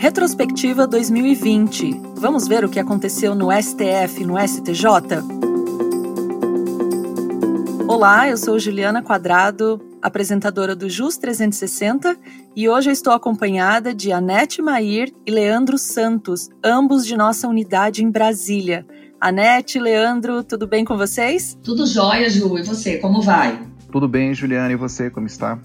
Retrospectiva 2020. Vamos ver o que aconteceu no STF, no STJ? Olá, eu sou Juliana Quadrado, apresentadora do JUS 360, e hoje eu estou acompanhada de Anete Mair e Leandro Santos, ambos de nossa unidade em Brasília. Anete, Leandro, tudo bem com vocês? Tudo jóia, Ju. E você, como vai? Tudo bem, Juliana. E você, como está?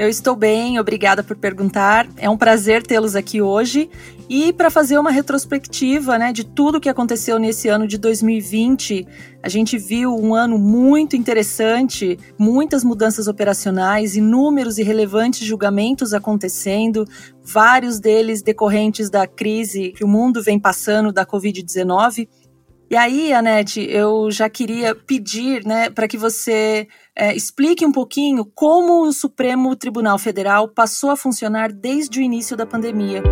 Eu estou bem, obrigada por perguntar. É um prazer tê-los aqui hoje e para fazer uma retrospectiva, né, de tudo que aconteceu nesse ano de 2020. A gente viu um ano muito interessante, muitas mudanças operacionais, inúmeros e relevantes julgamentos acontecendo, vários deles decorrentes da crise que o mundo vem passando da COVID-19. E aí, Anete, eu já queria pedir né, para que você é, explique um pouquinho como o Supremo Tribunal Federal passou a funcionar desde o início da pandemia.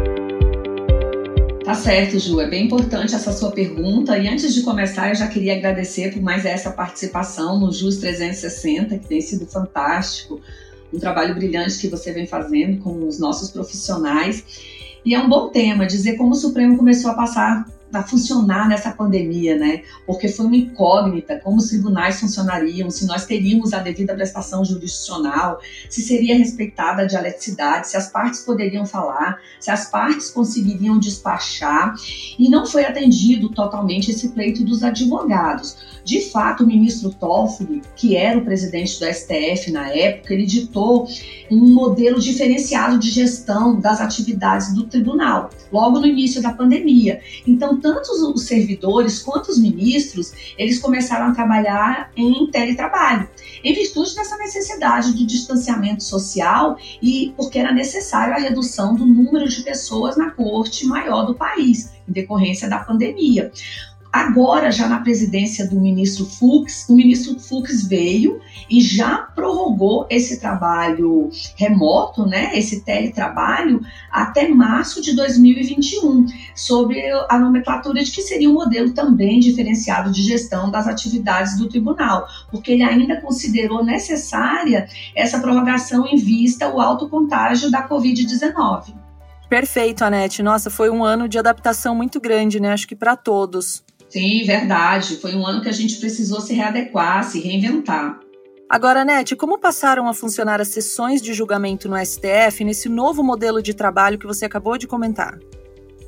Tá certo, Ju. É bem importante essa sua pergunta. E antes de começar, eu já queria agradecer por mais essa participação no JUS 360, que tem sido fantástico. Um trabalho brilhante que você vem fazendo com os nossos profissionais. E é um bom tema dizer como o Supremo começou a passar a funcionar nessa pandemia, né? Porque foi uma incógnita como os tribunais funcionariam, se nós teríamos a devida prestação jurisdicional, se seria respeitada a dialeticidade, se as partes poderiam falar, se as partes conseguiriam despachar, e não foi atendido totalmente esse pleito dos advogados. De fato, o ministro Toffoli, que era o presidente do STF na época, ele ditou um modelo diferenciado de gestão das atividades do tribunal, logo no início da pandemia. Então, tanto os servidores quanto os ministros, eles começaram a trabalhar em teletrabalho, em virtude dessa necessidade de distanciamento social e porque era necessário a redução do número de pessoas na corte maior do país, em decorrência da pandemia. Agora, já na presidência do ministro Fux, o ministro Fux veio e já prorrogou esse trabalho remoto, né, esse teletrabalho, até março de 2021, sobre a nomenclatura de que seria um modelo também diferenciado de gestão das atividades do tribunal, porque ele ainda considerou necessária essa prorrogação em vista ao alto contágio da Covid-19. Perfeito, Anete. Nossa, foi um ano de adaptação muito grande, né? Acho que para todos. Sim, verdade. Foi um ano que a gente precisou se readequar, se reinventar. Agora, Nete, como passaram a funcionar as sessões de julgamento no STF nesse novo modelo de trabalho que você acabou de comentar?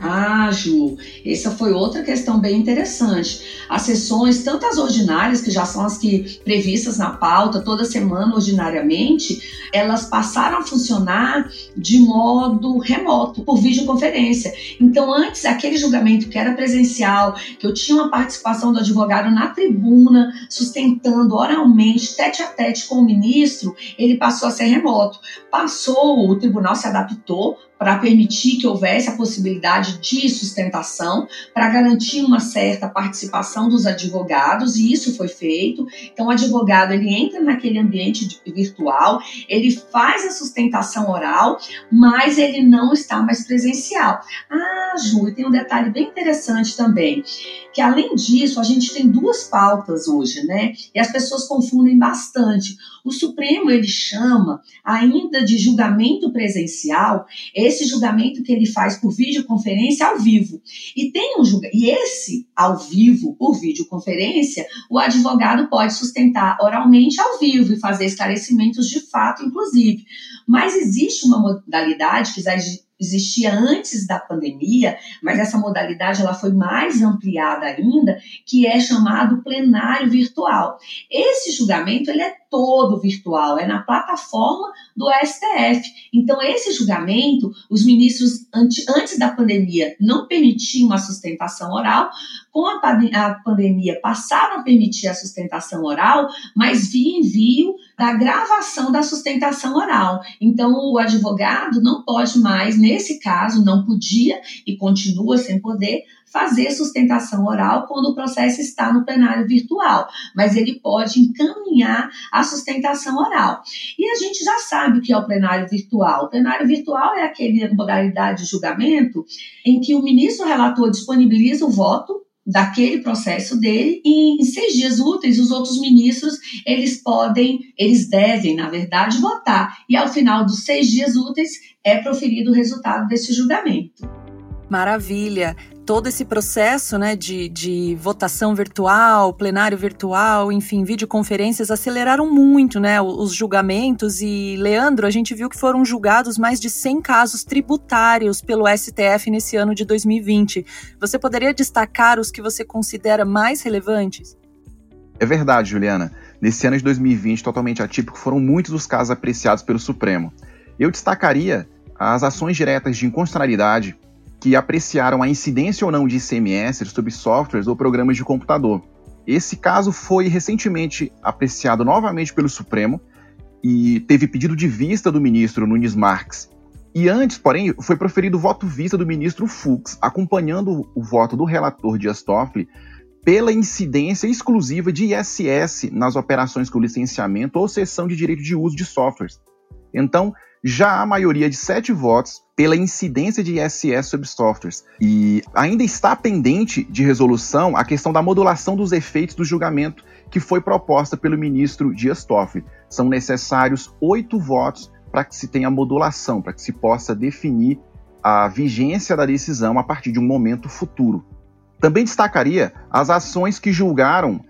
Ah, Ju, essa foi outra questão bem interessante. As sessões, tanto as ordinárias, que já são as que previstas na pauta toda semana ordinariamente, elas passaram a funcionar de modo remoto, por videoconferência. Então, antes, aquele julgamento que era presencial, que eu tinha uma participação do advogado na tribuna, sustentando oralmente, tete a tete com o ministro, ele passou a ser remoto. Passou, o tribunal se adaptou para permitir que houvesse a possibilidade de sustentação, para garantir uma certa participação dos advogados, e isso foi feito. Então, o advogado ele entra naquele ambiente virtual, ele faz a sustentação oral, mas ele não está mais presencial. Ah, Ju, tem um detalhe bem interessante também, que além disso, a gente tem duas pautas hoje, né? E as pessoas confundem bastante. O Supremo ele chama ainda de julgamento presencial esse julgamento que ele faz por videoconferência ao vivo. E tem um e esse ao vivo por videoconferência, o advogado pode sustentar oralmente ao vivo e fazer esclarecimentos de fato, inclusive. Mas existe uma modalidade que existia antes da pandemia, mas essa modalidade ela foi mais ampliada ainda, que é chamado plenário virtual. Esse julgamento ele é todo virtual, é na plataforma do STF. Então esse julgamento, os ministros antes da pandemia não permitiam a sustentação oral, com a, a pandemia passaram a permitir a sustentação oral, mas via envio da gravação da sustentação oral. Então, o advogado não pode mais, nesse caso, não podia e continua sem poder fazer sustentação oral quando o processo está no plenário virtual, mas ele pode encaminhar a sustentação oral. E a gente já sabe o que é o plenário virtual. O plenário virtual é aquele modalidade de julgamento em que o ministro relator disponibiliza o voto daquele processo dele e em seis dias úteis os outros ministros eles podem, eles devem na verdade votar e ao final dos seis dias úteis é proferido o resultado desse julgamento. Maravilha. Todo esse processo né, de, de votação virtual, plenário virtual, enfim, videoconferências aceleraram muito né, os julgamentos. E, Leandro, a gente viu que foram julgados mais de 100 casos tributários pelo STF nesse ano de 2020. Você poderia destacar os que você considera mais relevantes? É verdade, Juliana. Nesse ano de 2020, totalmente atípico, foram muitos os casos apreciados pelo Supremo. Eu destacaria as ações diretas de inconstitucionalidade que apreciaram a incidência ou não de ICMS sobre softwares ou programas de computador. Esse caso foi recentemente apreciado novamente pelo Supremo e teve pedido de vista do ministro Nunes Marques. E antes, porém, foi proferido voto vista do ministro Fux, acompanhando o voto do relator Dias Toffoli pela incidência exclusiva de ISS nas operações com licenciamento ou cessão de direito de uso de softwares. Então, já há maioria de sete votos pela incidência de ISS sobre softwares. E ainda está pendente de resolução a questão da modulação dos efeitos do julgamento que foi proposta pelo ministro Dias Toffoli. São necessários oito votos para que se tenha modulação, para que se possa definir a vigência da decisão a partir de um momento futuro. Também destacaria as ações que julgaram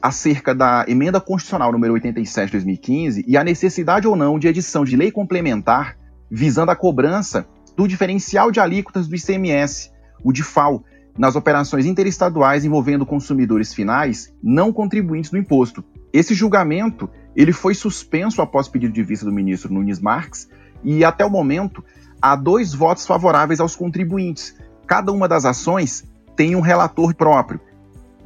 acerca da emenda constitucional número 87 de 2015 e a necessidade ou não de edição de lei complementar visando a cobrança do diferencial de alíquotas do ICMS, o DIFAL, nas operações interestaduais envolvendo consumidores finais não contribuintes do imposto. Esse julgamento ele foi suspenso após pedido de vista do ministro Nunes Marques e até o momento há dois votos favoráveis aos contribuintes. Cada uma das ações tem um relator próprio.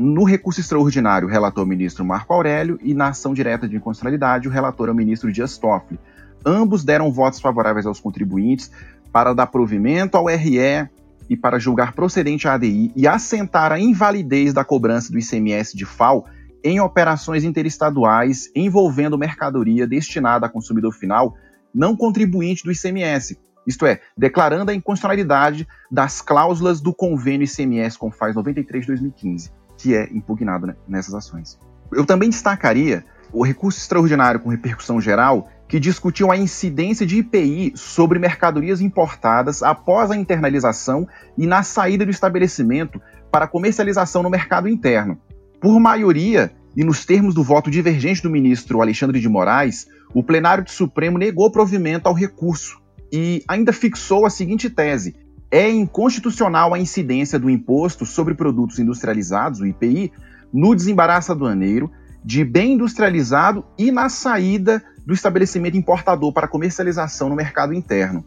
No recurso extraordinário, o relator é o ministro Marco Aurélio e na ação direta de inconstitucionalidade, o relator é o ministro Dias Toffoli. Ambos deram votos favoráveis aos contribuintes para dar provimento ao RE e para julgar procedente a ADI e assentar a invalidez da cobrança do ICMS de FAO em operações interestaduais envolvendo mercadoria destinada a consumidor final não contribuinte do ICMS, isto é, declarando a inconstitucionalidade das cláusulas do convênio ICMS com FAS 93 de 2015 que é impugnado né, nessas ações. Eu também destacaria o recurso extraordinário com repercussão geral, que discutiu a incidência de IPI sobre mercadorias importadas após a internalização e na saída do estabelecimento para comercialização no mercado interno. Por maioria, e nos termos do voto divergente do ministro Alexandre de Moraes, o plenário do Supremo negou provimento ao recurso e ainda fixou a seguinte tese: é inconstitucional a incidência do imposto sobre produtos industrializados, o IPI, no desembaraço aduaneiro de bem industrializado e na saída do estabelecimento importador para comercialização no mercado interno.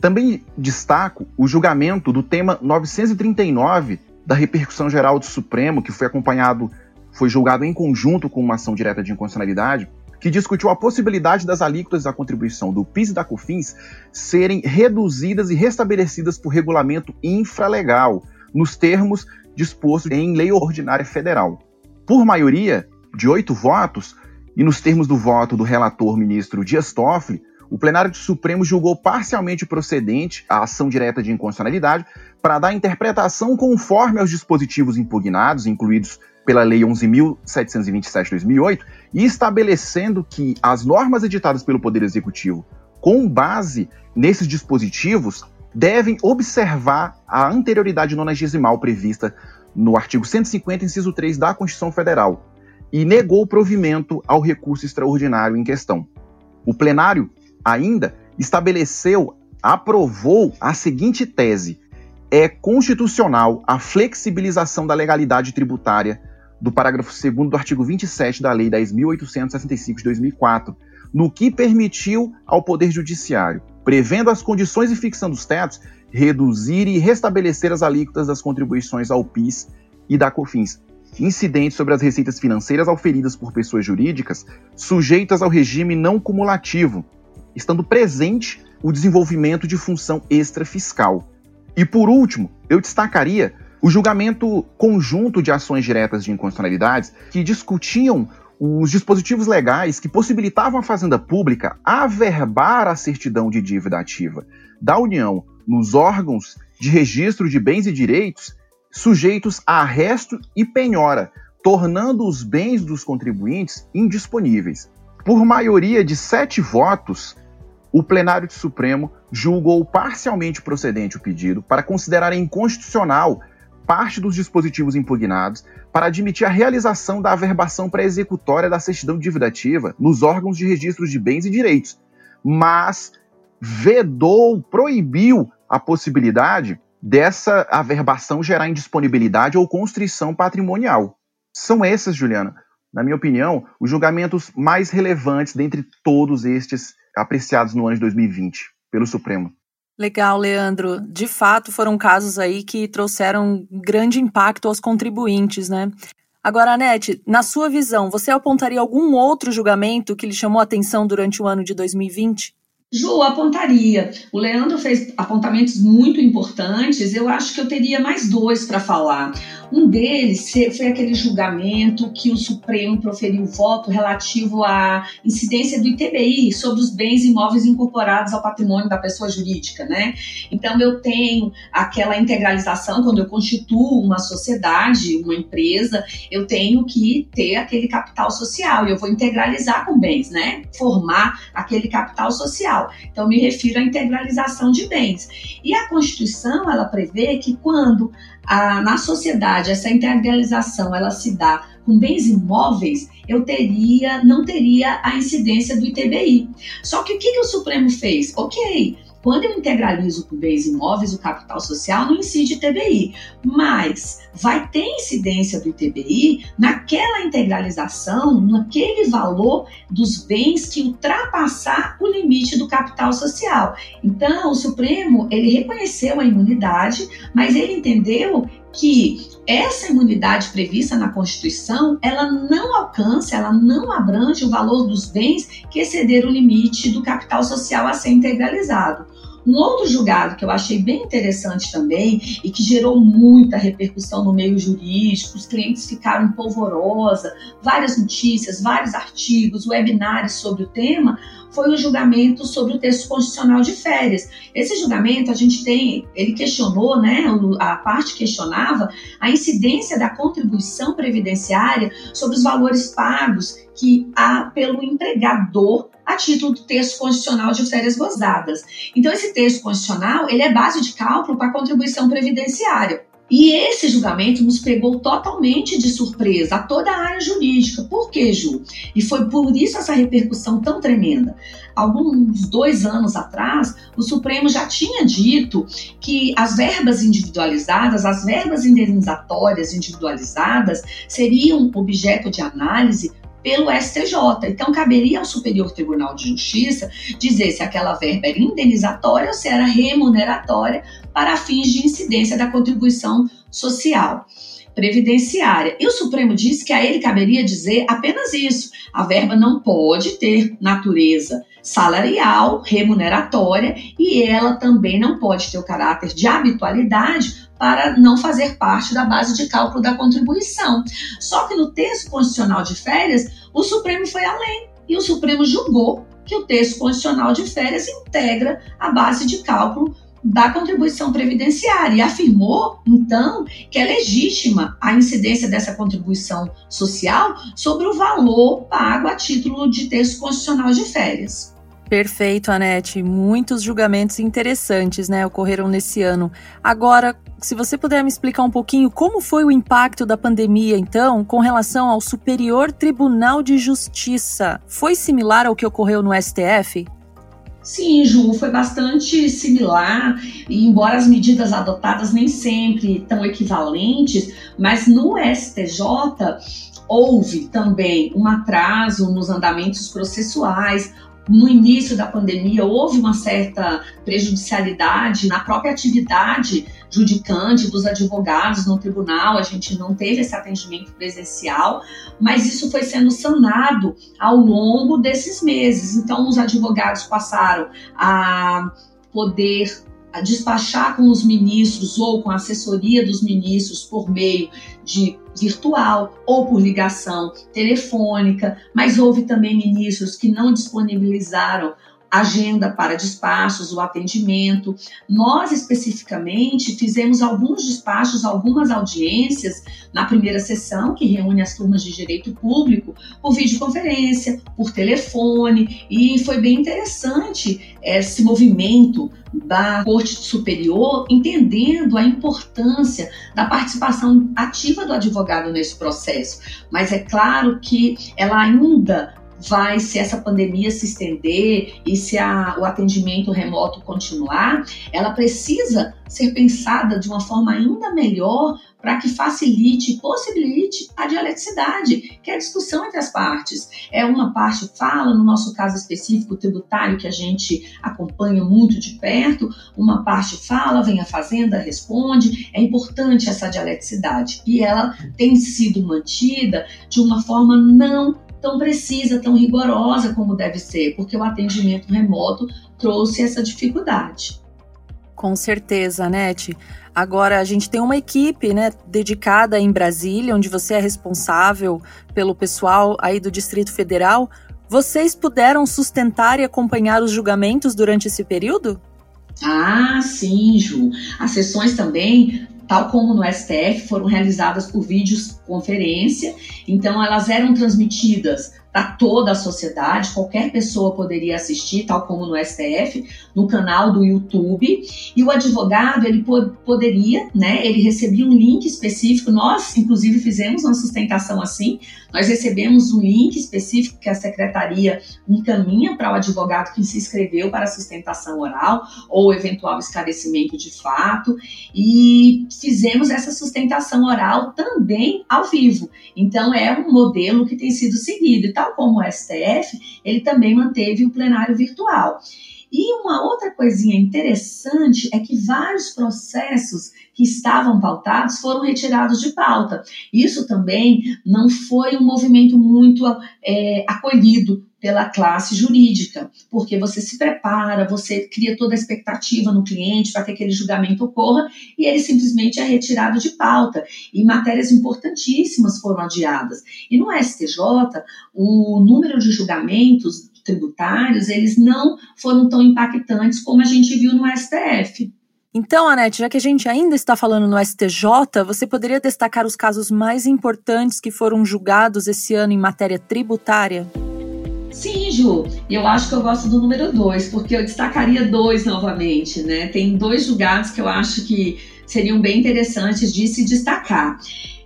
Também destaco o julgamento do tema 939 da repercussão geral do Supremo, que foi acompanhado, foi julgado em conjunto com uma ação direta de inconstitucionalidade, que discutiu a possibilidade das alíquotas da contribuição do PIS e da COFINS serem reduzidas e restabelecidas por regulamento infralegal, nos termos dispostos em lei ordinária federal. Por maioria de oito votos, e nos termos do voto do relator ministro Dias Toffoli, o plenário do Supremo julgou parcialmente procedente a ação direta de inconstitucionalidade para dar interpretação conforme aos dispositivos impugnados, incluídos pela Lei 11.727 de 2008, e estabelecendo que as normas editadas pelo Poder Executivo, com base nesses dispositivos, devem observar a anterioridade nonagesimal prevista no artigo 150, inciso 3 da Constituição Federal, e negou o provimento ao recurso extraordinário em questão. O plenário ainda estabeleceu, aprovou a seguinte tese: é constitucional a flexibilização da legalidade tributária do parágrafo 2 do artigo 27 da Lei 10.865 de 2004, no que permitiu ao Poder Judiciário, prevendo as condições e fixando os tetos, reduzir e restabelecer as alíquotas das contribuições ao PIS e da COFINS, incidentes sobre as receitas financeiras auferidas por pessoas jurídicas sujeitas ao regime não cumulativo, estando presente o desenvolvimento de função extrafiscal. E por último, eu destacaria o julgamento conjunto de ações diretas de inconstitucionalidades que discutiam os dispositivos legais que possibilitavam a Fazenda Pública averbar a certidão de dívida ativa da União nos órgãos de registro de bens e direitos sujeitos a arresto e penhora, tornando os bens dos contribuintes indisponíveis. Por maioria de sete votos, o plenário do Supremo julgou parcialmente procedente o pedido para considerar inconstitucional parte dos dispositivos impugnados para admitir a realização da averbação pré-executória da certidão dividativa nos órgãos de registro de bens e direitos, mas vedou, proibiu a possibilidade dessa averbação gerar indisponibilidade ou constrição patrimonial. São essas, Juliana, na minha opinião, os julgamentos mais relevantes dentre todos estes apreciados no ano de 2020 pelo Supremo. Legal, Leandro. De fato, foram casos aí que trouxeram grande impacto aos contribuintes, né? Agora, Anete, na sua visão, você apontaria algum outro julgamento que lhe chamou a atenção durante o ano de 2020? Ju, apontaria. O Leandro fez apontamentos muito importantes. Eu acho que eu teria mais dois para falar. Um deles foi aquele julgamento que o Supremo proferiu voto relativo à incidência do ITBI sobre os bens imóveis incorporados ao patrimônio da pessoa jurídica, né? Então eu tenho aquela integralização quando eu constituo uma sociedade, uma empresa, eu tenho que ter aquele capital social e eu vou integralizar com bens, né? Formar aquele capital social. Então me refiro à integralização de bens. E a Constituição ela prevê que quando a, na sociedade essa integralização ela se dá com bens imóveis, eu teria, não teria a incidência do ITBI. Só que o que, que o Supremo fez? Ok, quando eu integralizo com bens imóveis, o capital social não incide ITBI, mas vai ter incidência do ITBI naquela integralização, naquele valor dos bens que ultrapassar o limite do capital social. Então, o Supremo, ele reconheceu a imunidade, mas ele entendeu que essa imunidade prevista na Constituição, ela não alcança, ela não abrange o valor dos bens que excederam o limite do capital social a ser integralizado. Um outro julgado que eu achei bem interessante também e que gerou muita repercussão no meio jurídico, os clientes ficaram polvorosa, várias notícias, vários artigos, webinários sobre o tema, foi o julgamento sobre o texto constitucional de férias. Esse julgamento a gente tem, ele questionou, né, a parte questionava a incidência da contribuição previdenciária sobre os valores pagos que há pelo empregador a título do texto constitucional de férias gozadas. Então, esse texto constitucional ele é base de cálculo para a contribuição previdenciária. E esse julgamento nos pegou totalmente de surpresa a toda a área jurídica. Por quê, Ju? E foi por isso essa repercussão tão tremenda. Alguns dois anos atrás, o Supremo já tinha dito que as verbas individualizadas, as verbas indenizatórias individualizadas, seriam objeto de análise pelo STJ. Então, caberia ao Superior Tribunal de Justiça dizer se aquela verba era indenizatória ou se era remuneratória para fins de incidência da contribuição social previdenciária. E o Supremo disse que a ele caberia dizer apenas isso: a verba não pode ter natureza salarial, remuneratória, e ela também não pode ter o caráter de habitualidade para não fazer parte da base de cálculo da contribuição. Só que no texto constitucional de férias, o Supremo foi além e o Supremo julgou que o texto constitucional de férias integra a base de cálculo da contribuição previdenciária e afirmou, então, que é legítima a incidência dessa contribuição social sobre o valor pago a título de texto constitucional de férias. Perfeito, Anete. Muitos julgamentos interessantes, né, ocorreram nesse ano. Agora, se você puder me explicar um pouquinho como foi o impacto da pandemia, então, com relação ao Superior Tribunal de Justiça, foi similar ao que ocorreu no STF? Sim, Ju, foi bastante similar, embora as medidas adotadas nem sempre tão equivalentes, mas no STJ houve também um atraso nos andamentos processuais, no início da pandemia houve uma certa prejudicialidade na própria atividade judicante dos advogados no tribunal, a gente não teve esse atendimento presencial, mas isso foi sendo sanado ao longo desses meses. Então, os advogados passaram a poder despachar com os ministros ou com a assessoria dos ministros por meio de virtual ou por ligação telefônica, mas houve também ministros que não disponibilizaram agenda para despachos, o atendimento. Nós, especificamente, fizemos alguns despachos, algumas audiências na primeira sessão, que reúne as turmas de direito público, por videoconferência, por telefone, e foi bem interessante esse movimento da Corte Superior, entendendo a importância da participação ativa do advogado nesse processo. Mas é claro que ela ainda vai, se essa pandemia se estender e se a, o atendimento remoto continuar, ela precisa ser pensada de uma forma ainda melhor para que facilite possibilite a dialeticidade, que é a discussão entre as partes. É uma parte fala, no nosso caso específico tributário, que a gente acompanha muito de perto, uma parte fala, vem a fazenda, responde. É importante essa dialeticidade e ela tem sido mantida de uma forma não tão precisa, tão rigorosa como deve ser, porque o atendimento remoto trouxe essa dificuldade. Com certeza, Nete. Agora a gente tem uma equipe, né, dedicada em Brasília, onde você é responsável pelo pessoal aí do Distrito Federal. Vocês puderam sustentar e acompanhar os julgamentos durante esse período? Ah, sim, Ju. As sessões também tal como no STF, foram realizadas por videoconferência, então elas eram transmitidas para toda a sociedade, qualquer pessoa poderia assistir, tal como no STF, no canal do YouTube, e o advogado, ele poderia, né, ele recebia um link específico, nós, inclusive, fizemos uma sustentação assim, nós recebemos um link específico que a secretaria encaminha para o advogado que se inscreveu para a sustentação oral, ou eventual esclarecimento de fato, e fizemos essa sustentação oral também ao vivo, então é um modelo que tem sido seguido, tal como o STF, ele também manteve o plenário virtual. E uma outra coisinha interessante é que vários processos que estavam pautados foram retirados de pauta. Isso também não foi um movimento muito é, acolhido pela classe jurídica, porque você se prepara, você cria toda a expectativa no cliente para que aquele julgamento ocorra e ele simplesmente é retirado de pauta. E matérias importantíssimas foram adiadas. E no STJ, o número de julgamentos tributários, eles não foram tão impactantes como a gente viu no STF. Então, Anete, já que a gente ainda está falando no STJ, você poderia destacar os casos mais importantes que foram julgados esse ano em matéria tributária? Sim, Ju, eu acho que eu gosto do número dois, porque eu destacaria dois novamente, né? Tem dois julgados que eu acho que seriam bem interessantes de se destacar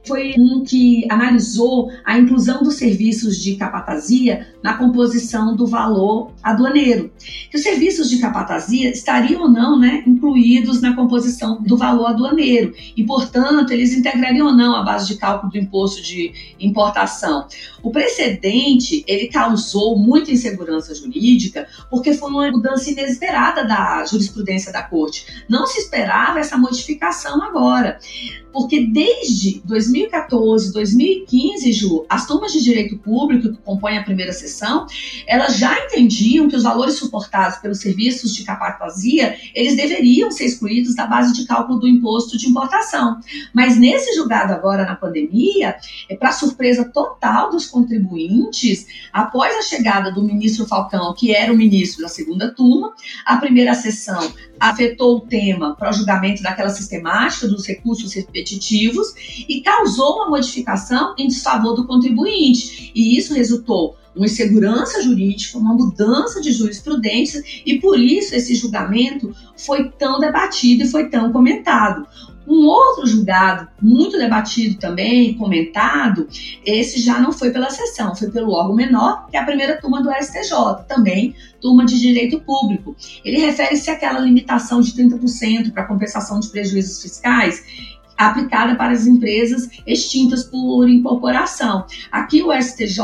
foi um que analisou a inclusão dos serviços de capatazia na composição do valor aduaneiro. Que os serviços de capatazia estariam ou não né, incluídos na composição do valor aduaneiro e, portanto, eles integrariam ou não a base de cálculo do imposto de importação. O precedente ele causou muita insegurança jurídica porque foi uma mudança inesperada da jurisprudência da corte. Não se esperava essa modificação agora porque desde 2014, 2015, Ju, as turmas de direito público que compõem a primeira sessão, elas já entendiam que os valores suportados pelos serviços de capatazia, eles deveriam ser excluídos da base de cálculo do imposto de importação. Mas nesse julgado agora na pandemia, é para surpresa total dos contribuintes, após a chegada do ministro Falcão, que era o ministro da segunda turma, a primeira sessão afetou o tema para o julgamento daquela sistemática dos recursos repetitivos e causou uma modificação em desfavor do contribuinte. E isso resultou uma insegurança jurídica, uma mudança de jurisprudência, e por isso esse julgamento foi tão debatido e foi tão comentado. Um outro julgado, muito debatido também, comentado, esse já não foi pela sessão, foi pelo órgão menor, que é a primeira turma do STJ, também turma de direito público. Ele refere-se àquela limitação de 30% para compensação de prejuízos fiscais aplicada para as empresas extintas por incorporação. Aqui o STJ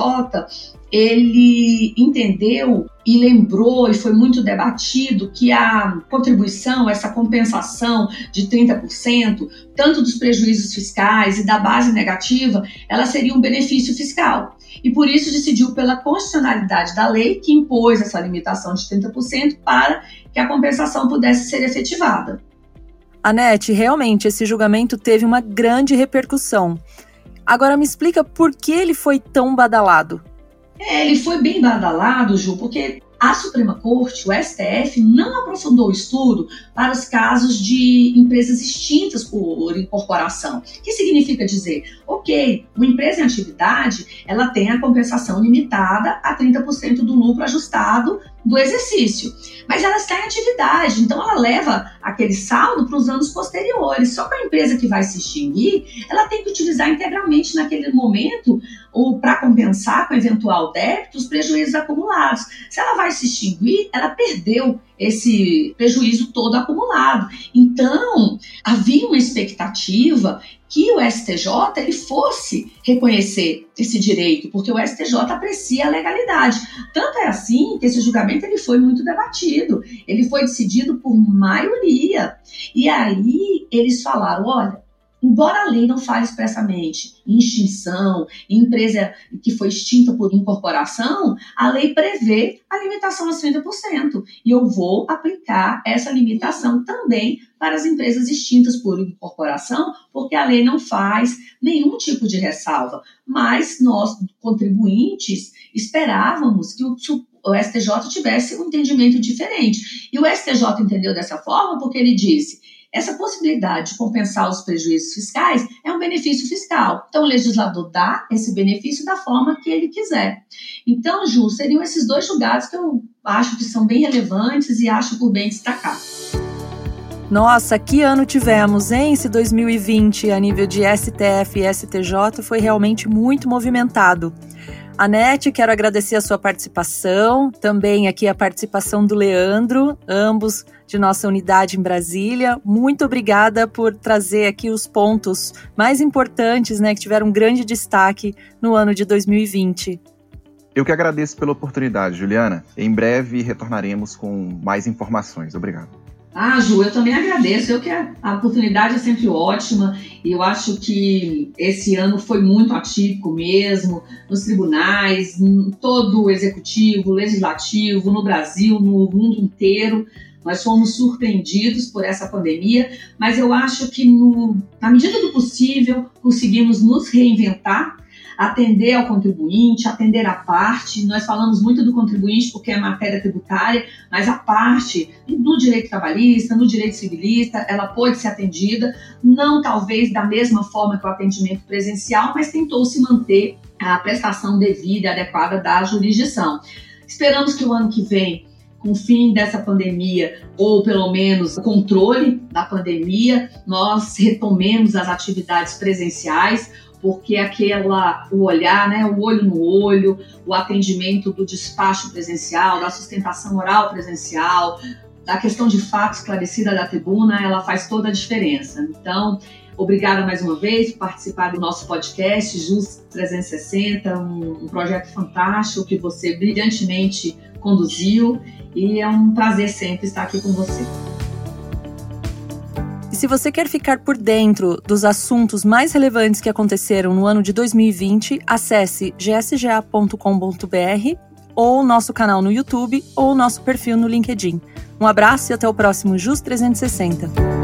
ele entendeu e lembrou e foi muito debatido que a contribuição, essa compensação de 30%, tanto dos prejuízos fiscais e da base negativa, ela seria um benefício fiscal. E por isso decidiu pela constitucionalidade da lei que impôs essa limitação de 30% para que a compensação pudesse ser efetivada. Anete, realmente esse julgamento teve uma grande repercussão. Agora me explica por que ele foi tão badalado. É, ele foi bem badalado, Ju, porque a Suprema Corte, o STF, não aprofundou o estudo para os casos de empresas extintas por incorporação. O que significa dizer, ok, uma empresa em atividade, ela tem a compensação limitada a 30% do lucro ajustado do exercício. Mas ela está em atividade, então ela leva aquele saldo para os anos posteriores. Só que a empresa que vai se extinguir, ela tem que utilizar integralmente naquele momento ou para compensar com eventual débito os prejuízos acumulados. Se ela vai se extinguir, ela perdeu esse prejuízo todo acumulado. Então, havia uma expectativa que o STJ ele fosse reconhecer esse direito, porque o STJ aprecia a legalidade. Tanto é assim que esse julgamento ele foi muito debatido, ele foi decidido por maioria. E aí eles falaram, olha, Embora a lei não fale expressamente em extinção, em empresa que foi extinta por incorporação, a lei prevê a limitação a 30%. E eu vou aplicar essa limitação também para as empresas extintas por incorporação, porque a lei não faz nenhum tipo de ressalva. Mas nós, contribuintes, esperávamos que o, o STJ tivesse um entendimento diferente. E o STJ entendeu dessa forma porque ele disse essa possibilidade de compensar os prejuízos fiscais é um benefício fiscal. Então, o legislador dá esse benefício da forma que ele quiser. Então, Ju, seriam esses dois julgados que eu acho que são bem relevantes e acho por bem destacar. Nossa, que ano tivemos, hein? Esse 2020 a nível de STF e STJ foi realmente muito movimentado. Anete, quero agradecer a sua participação, também aqui a participação do Leandro, ambos de nossa unidade em Brasília. Muito obrigada por trazer aqui os pontos mais importantes, né, que tiveram um grande destaque no ano de 2020. Eu que agradeço pela oportunidade, Juliana. Em breve retornaremos com mais informações. Obrigado. Ah, Ju, eu também agradeço. Eu que a, a oportunidade é sempre ótima e eu acho que esse ano foi muito atípico mesmo, nos tribunais, em todo o executivo, legislativo, no Brasil, no mundo inteiro. Nós fomos surpreendidos por essa pandemia, mas eu acho que, no, na medida do possível, conseguimos nos reinventar atender ao contribuinte, atender a parte. Nós falamos muito do contribuinte porque é matéria tributária, mas a parte do direito trabalhista, no direito civilista, ela pode ser atendida, não talvez da mesma forma que o atendimento presencial, mas tentou se manter a prestação devida adequada da jurisdição. Esperamos que o ano que vem com o fim dessa pandemia, ou pelo menos o controle da pandemia, nós retomemos as atividades presenciais porque aquela o olhar, né, o olho no olho, o atendimento do despacho presencial, da sustentação oral presencial, da questão de fato esclarecida da tribuna, ela faz toda a diferença. Então, obrigada mais uma vez por participar do nosso podcast JUS 360, um, um projeto fantástico que você brilhantemente conduziu e é um prazer sempre estar aqui com você se você quer ficar por dentro dos assuntos mais relevantes que aconteceram no ano de 2020, acesse gsga.com.br ou nosso canal no YouTube ou nosso perfil no LinkedIn. Um abraço e até o próximo JUS 360.